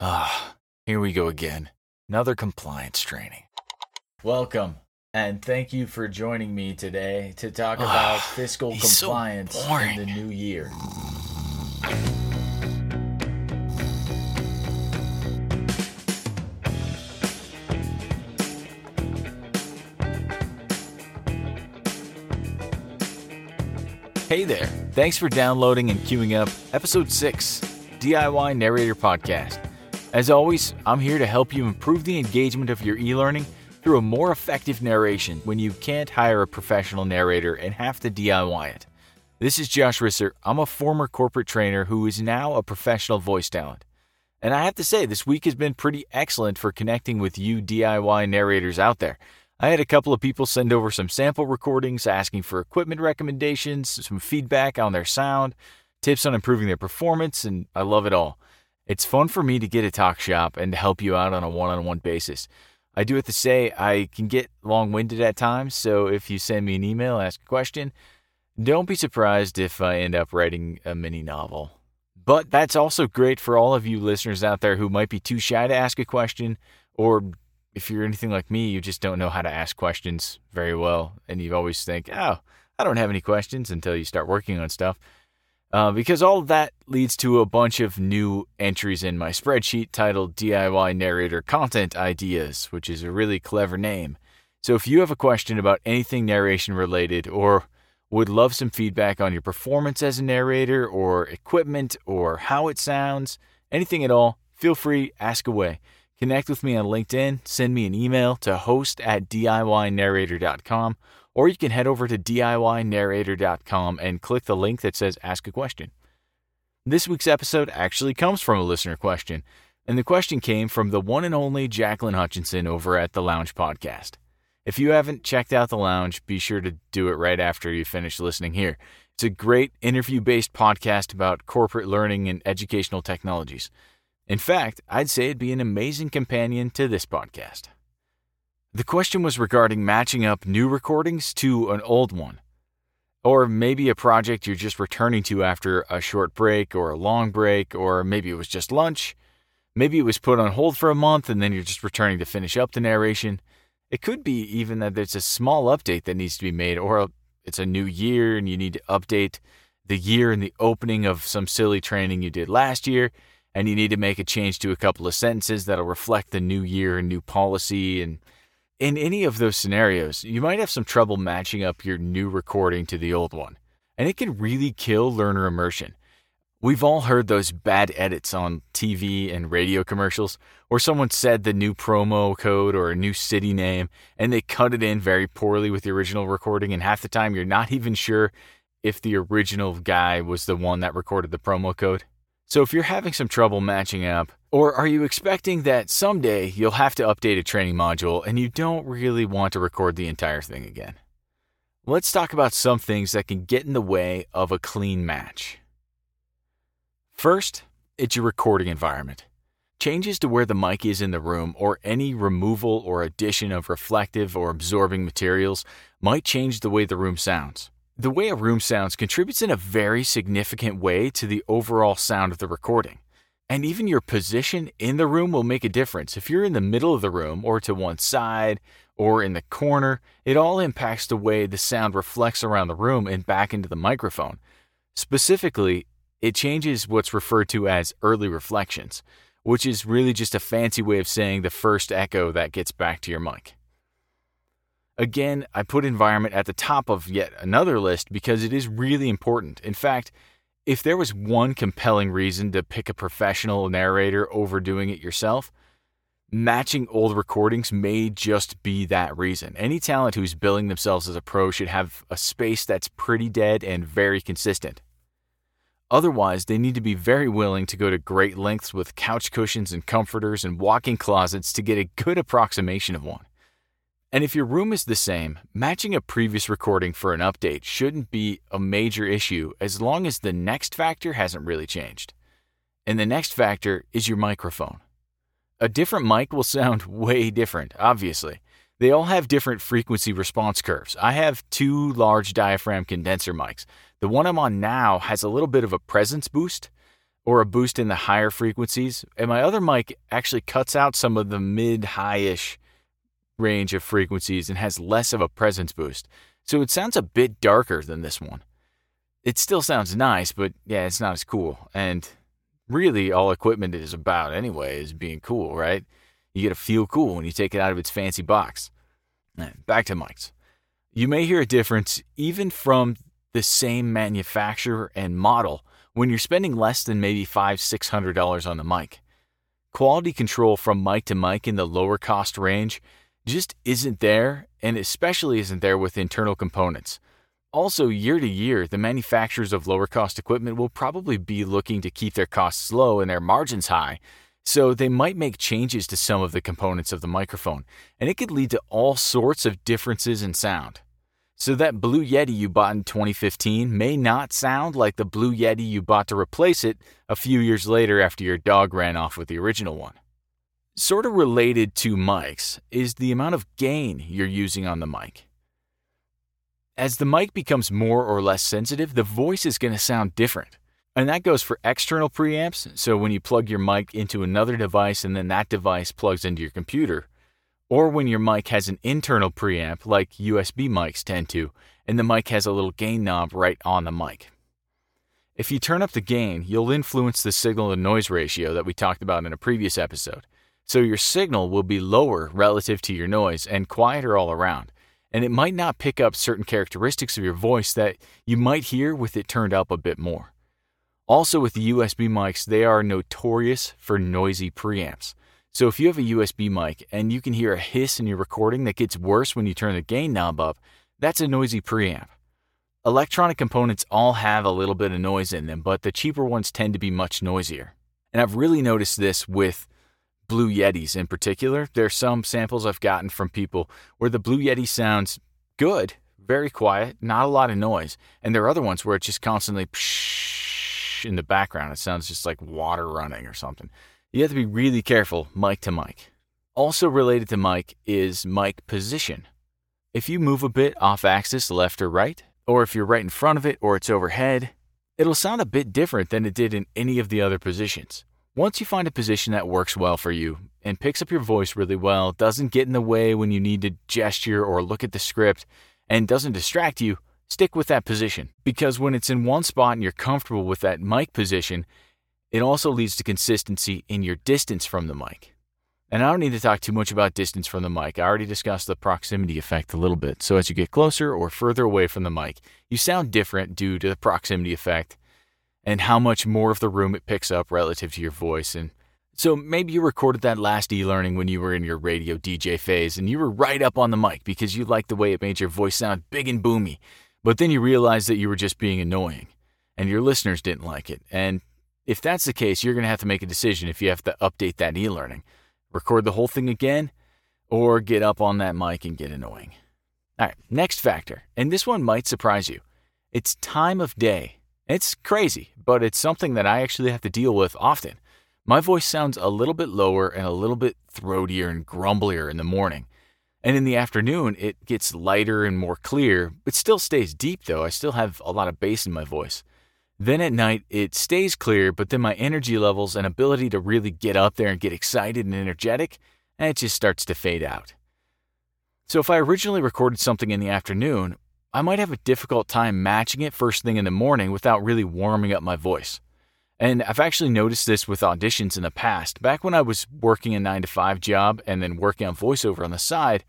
Ah, here we go again. Another compliance training. Welcome, and thank you for joining me today to talk about fiscal he's so compliance in boring. the new year. Hey there. Thanks for downloading and queuing up episode 6 DIY Narrator Podcast. As always, I'm here to help you improve the engagement of your e learning through a more effective narration when you can't hire a professional narrator and have to DIY it. This is Josh Risser. I'm a former corporate trainer who is now a professional voice talent. And I have to say, this week has been pretty excellent for connecting with you DIY narrators out there. I had a couple of people send over some sample recordings asking for equipment recommendations, some feedback on their sound, tips on improving their performance, and I love it all. It's fun for me to get a talk shop and to help you out on a one on one basis. I do have to say, I can get long winded at times, so if you send me an email, ask a question, don't be surprised if I end up writing a mini novel. But that's also great for all of you listeners out there who might be too shy to ask a question, or if you're anything like me, you just don't know how to ask questions very well, and you always think, oh, I don't have any questions until you start working on stuff. Uh, because all that leads to a bunch of new entries in my spreadsheet titled DIY Narrator Content Ideas, which is a really clever name. So if you have a question about anything narration related or would love some feedback on your performance as a narrator or equipment or how it sounds, anything at all, feel free, ask away. Connect with me on LinkedIn, send me an email to host at DIYnarrator.com, or you can head over to DIYnarrator.com and click the link that says Ask a Question. This week's episode actually comes from a listener question, and the question came from the one and only Jacqueline Hutchinson over at the Lounge Podcast. If you haven't checked out the Lounge, be sure to do it right after you finish listening here. It's a great interview based podcast about corporate learning and educational technologies. In fact, I'd say it'd be an amazing companion to this podcast. The question was regarding matching up new recordings to an old one. Or maybe a project you're just returning to after a short break or a long break, or maybe it was just lunch. Maybe it was put on hold for a month and then you're just returning to finish up the narration. It could be even that there's a small update that needs to be made, or it's a new year and you need to update the year and the opening of some silly training you did last year, and you need to make a change to a couple of sentences that'll reflect the new year and new policy. And in any of those scenarios, you might have some trouble matching up your new recording to the old one, and it can really kill learner immersion. We've all heard those bad edits on TV and radio commercials, where someone said the new promo code or a new city name, and they cut it in very poorly with the original recording, and half the time you're not even sure if the original guy was the one that recorded the promo code. So if you're having some trouble matching up, or are you expecting that someday you'll have to update a training module and you don't really want to record the entire thing again? Let's talk about some things that can get in the way of a clean match. First, it's your recording environment. Changes to where the mic is in the room or any removal or addition of reflective or absorbing materials might change the way the room sounds. The way a room sounds contributes in a very significant way to the overall sound of the recording. And even your position in the room will make a difference. If you're in the middle of the room or to one side or in the corner, it all impacts the way the sound reflects around the room and back into the microphone. Specifically, it changes what's referred to as early reflections, which is really just a fancy way of saying the first echo that gets back to your mic. Again, I put environment at the top of yet another list because it is really important. In fact, if there was one compelling reason to pick a professional narrator over doing it yourself, matching old recordings may just be that reason. Any talent who's billing themselves as a pro should have a space that's pretty dead and very consistent. Otherwise, they need to be very willing to go to great lengths with couch cushions and comforters and walk-in closets to get a good approximation of one. And if your room is the same, matching a previous recording for an update shouldn't be a major issue as long as the next factor hasn't really changed. And the next factor is your microphone. A different mic will sound way different, obviously. They all have different frequency response curves. I have two large diaphragm condenser mics. The one I'm on now has a little bit of a presence boost, or a boost in the higher frequencies, and my other mic actually cuts out some of the mid high ish range of frequencies and has less of a presence boost. So it sounds a bit darker than this one. It still sounds nice, but yeah, it's not as cool. And really, all equipment is about anyway is being cool, right? You get to feel cool when you take it out of its fancy box. Back to mics. You may hear a difference even from the same manufacturer and model when you're spending less than maybe five, six hundred dollars on the mic. Quality control from mic to mic in the lower cost range just isn't there, and especially isn't there with internal components. Also, year to year, the manufacturers of lower cost equipment will probably be looking to keep their costs low and their margins high, so they might make changes to some of the components of the microphone, and it could lead to all sorts of differences in sound. So that Blue Yeti you bought in 2015 may not sound like the Blue Yeti you bought to replace it a few years later after your dog ran off with the original one. Sort of related to mics is the amount of gain you're using on the mic. As the mic becomes more or less sensitive, the voice is going to sound different. And that goes for external preamps, so when you plug your mic into another device and then that device plugs into your computer, or when your mic has an internal preamp like USB mics tend to, and the mic has a little gain knob right on the mic. If you turn up the gain, you'll influence the signal to noise ratio that we talked about in a previous episode. So your signal will be lower relative to your noise and quieter all around. And it might not pick up certain characteristics of your voice that you might hear with it turned up a bit more. Also, with the USB mics, they are notorious for noisy preamps. So if you have a USB mic and you can hear a hiss in your recording that gets worse when you turn the gain knob up, that's a noisy preamp. Electronic components all have a little bit of noise in them, but the cheaper ones tend to be much noisier. And I've really noticed this with Blue Yetis in particular. There's some samples I've gotten from people where the Blue Yeti sounds good, very quiet, not a lot of noise. And there are other ones where it's just constantly psh in the background. It sounds just like water running or something. You have to be really careful mic to mic. Also related to mic is mic position. If you move a bit off axis left or right, or if you're right in front of it or it's overhead, it'll sound a bit different than it did in any of the other positions. Once you find a position that works well for you and picks up your voice really well, doesn't get in the way when you need to gesture or look at the script, and doesn't distract you, stick with that position. Because when it's in one spot and you're comfortable with that mic position, it also leads to consistency in your distance from the mic. And I don't need to talk too much about distance from the mic. I already discussed the proximity effect a little bit. So as you get closer or further away from the mic, you sound different due to the proximity effect and how much more of the room it picks up relative to your voice. And so maybe you recorded that last e learning when you were in your radio DJ phase and you were right up on the mic because you liked the way it made your voice sound big and boomy. But then you realized that you were just being annoying and your listeners didn't like it. And if that's the case, you're going to have to make a decision if you have to update that e learning. Record the whole thing again or get up on that mic and get annoying. All right, next factor, and this one might surprise you it's time of day. It's crazy, but it's something that I actually have to deal with often. My voice sounds a little bit lower and a little bit throatier and grumblier in the morning. And in the afternoon, it gets lighter and more clear. It still stays deep, though. I still have a lot of bass in my voice. Then at night, it stays clear, but then my energy levels and ability to really get up there and get excited and energetic, it just starts to fade out. So if I originally recorded something in the afternoon, I might have a difficult time matching it first thing in the morning without really warming up my voice. And I've actually noticed this with auditions in the past. Back when I was working a 9 to 5 job and then working on voiceover on the side,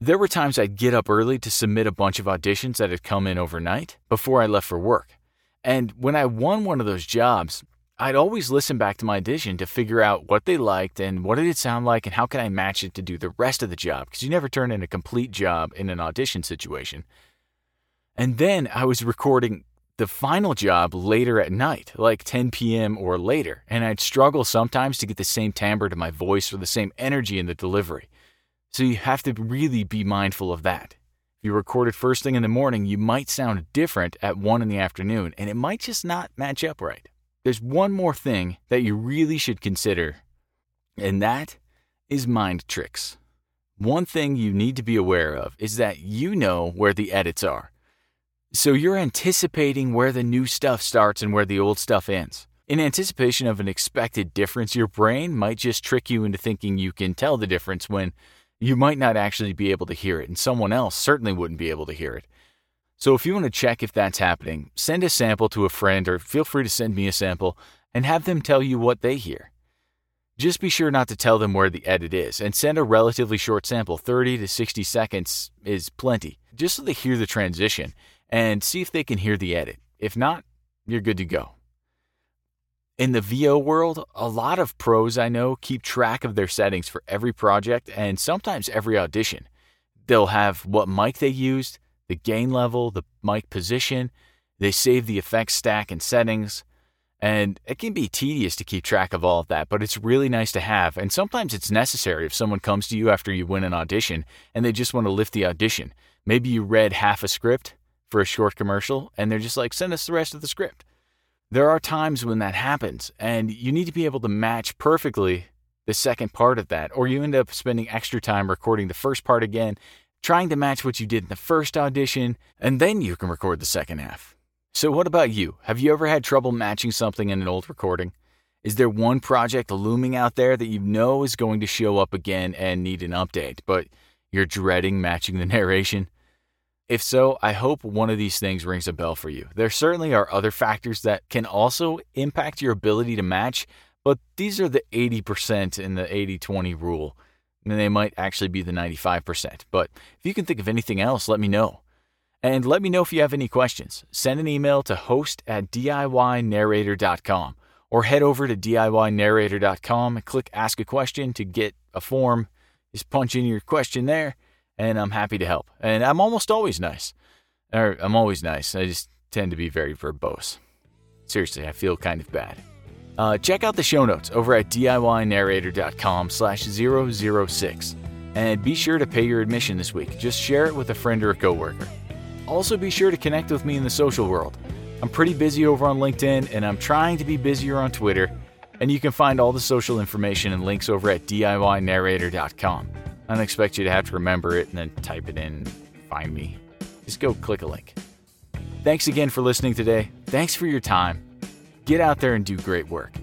there were times I'd get up early to submit a bunch of auditions that had come in overnight before I left for work. And when I won one of those jobs, I'd always listen back to my audition to figure out what they liked and what did it sound like and how can I match it to do the rest of the job because you never turn in a complete job in an audition situation. And then I was recording the final job later at night, like 10 p.m. or later, and I'd struggle sometimes to get the same timbre to my voice or the same energy in the delivery. So you have to really be mindful of that. If you record it first thing in the morning, you might sound different at 1 in the afternoon, and it might just not match up right. There's one more thing that you really should consider, and that is mind tricks. One thing you need to be aware of is that you know where the edits are. So you're anticipating where the new stuff starts and where the old stuff ends. In anticipation of an expected difference, your brain might just trick you into thinking you can tell the difference when you might not actually be able to hear it, and someone else certainly wouldn't be able to hear it. So, if you want to check if that's happening, send a sample to a friend or feel free to send me a sample and have them tell you what they hear. Just be sure not to tell them where the edit is and send a relatively short sample 30 to 60 seconds is plenty, just so they hear the transition and see if they can hear the edit. If not, you're good to go. In the VO world, a lot of pros I know keep track of their settings for every project and sometimes every audition. They'll have what mic they used, the gain level, the mic position, they save the effects stack and settings. And it can be tedious to keep track of all of that, but it's really nice to have. And sometimes it's necessary if someone comes to you after you win an audition and they just want to lift the audition. Maybe you read half a script for a short commercial and they're just like, send us the rest of the script. There are times when that happens, and you need to be able to match perfectly the second part of that, or you end up spending extra time recording the first part again, trying to match what you did in the first audition, and then you can record the second half. So, what about you? Have you ever had trouble matching something in an old recording? Is there one project looming out there that you know is going to show up again and need an update, but you're dreading matching the narration? If so, I hope one of these things rings a bell for you. There certainly are other factors that can also impact your ability to match, but these are the 80% in the 80 20 rule. And they might actually be the 95%. But if you can think of anything else, let me know. And let me know if you have any questions. Send an email to host at DIYnarrator.com or head over to DIYnarrator.com and click Ask a Question to get a form. Just punch in your question there and I'm happy to help. And I'm almost always nice. Or I'm always nice. I just tend to be very verbose. Seriously, I feel kind of bad. Uh, check out the show notes over at diynarrator.com slash 006. And be sure to pay your admission this week. Just share it with a friend or a coworker. Also, be sure to connect with me in the social world. I'm pretty busy over on LinkedIn, and I'm trying to be busier on Twitter. And you can find all the social information and links over at diynarrator.com. I don't expect you to have to remember it and then type it in, find me. Just go click a link. Thanks again for listening today. Thanks for your time. Get out there and do great work.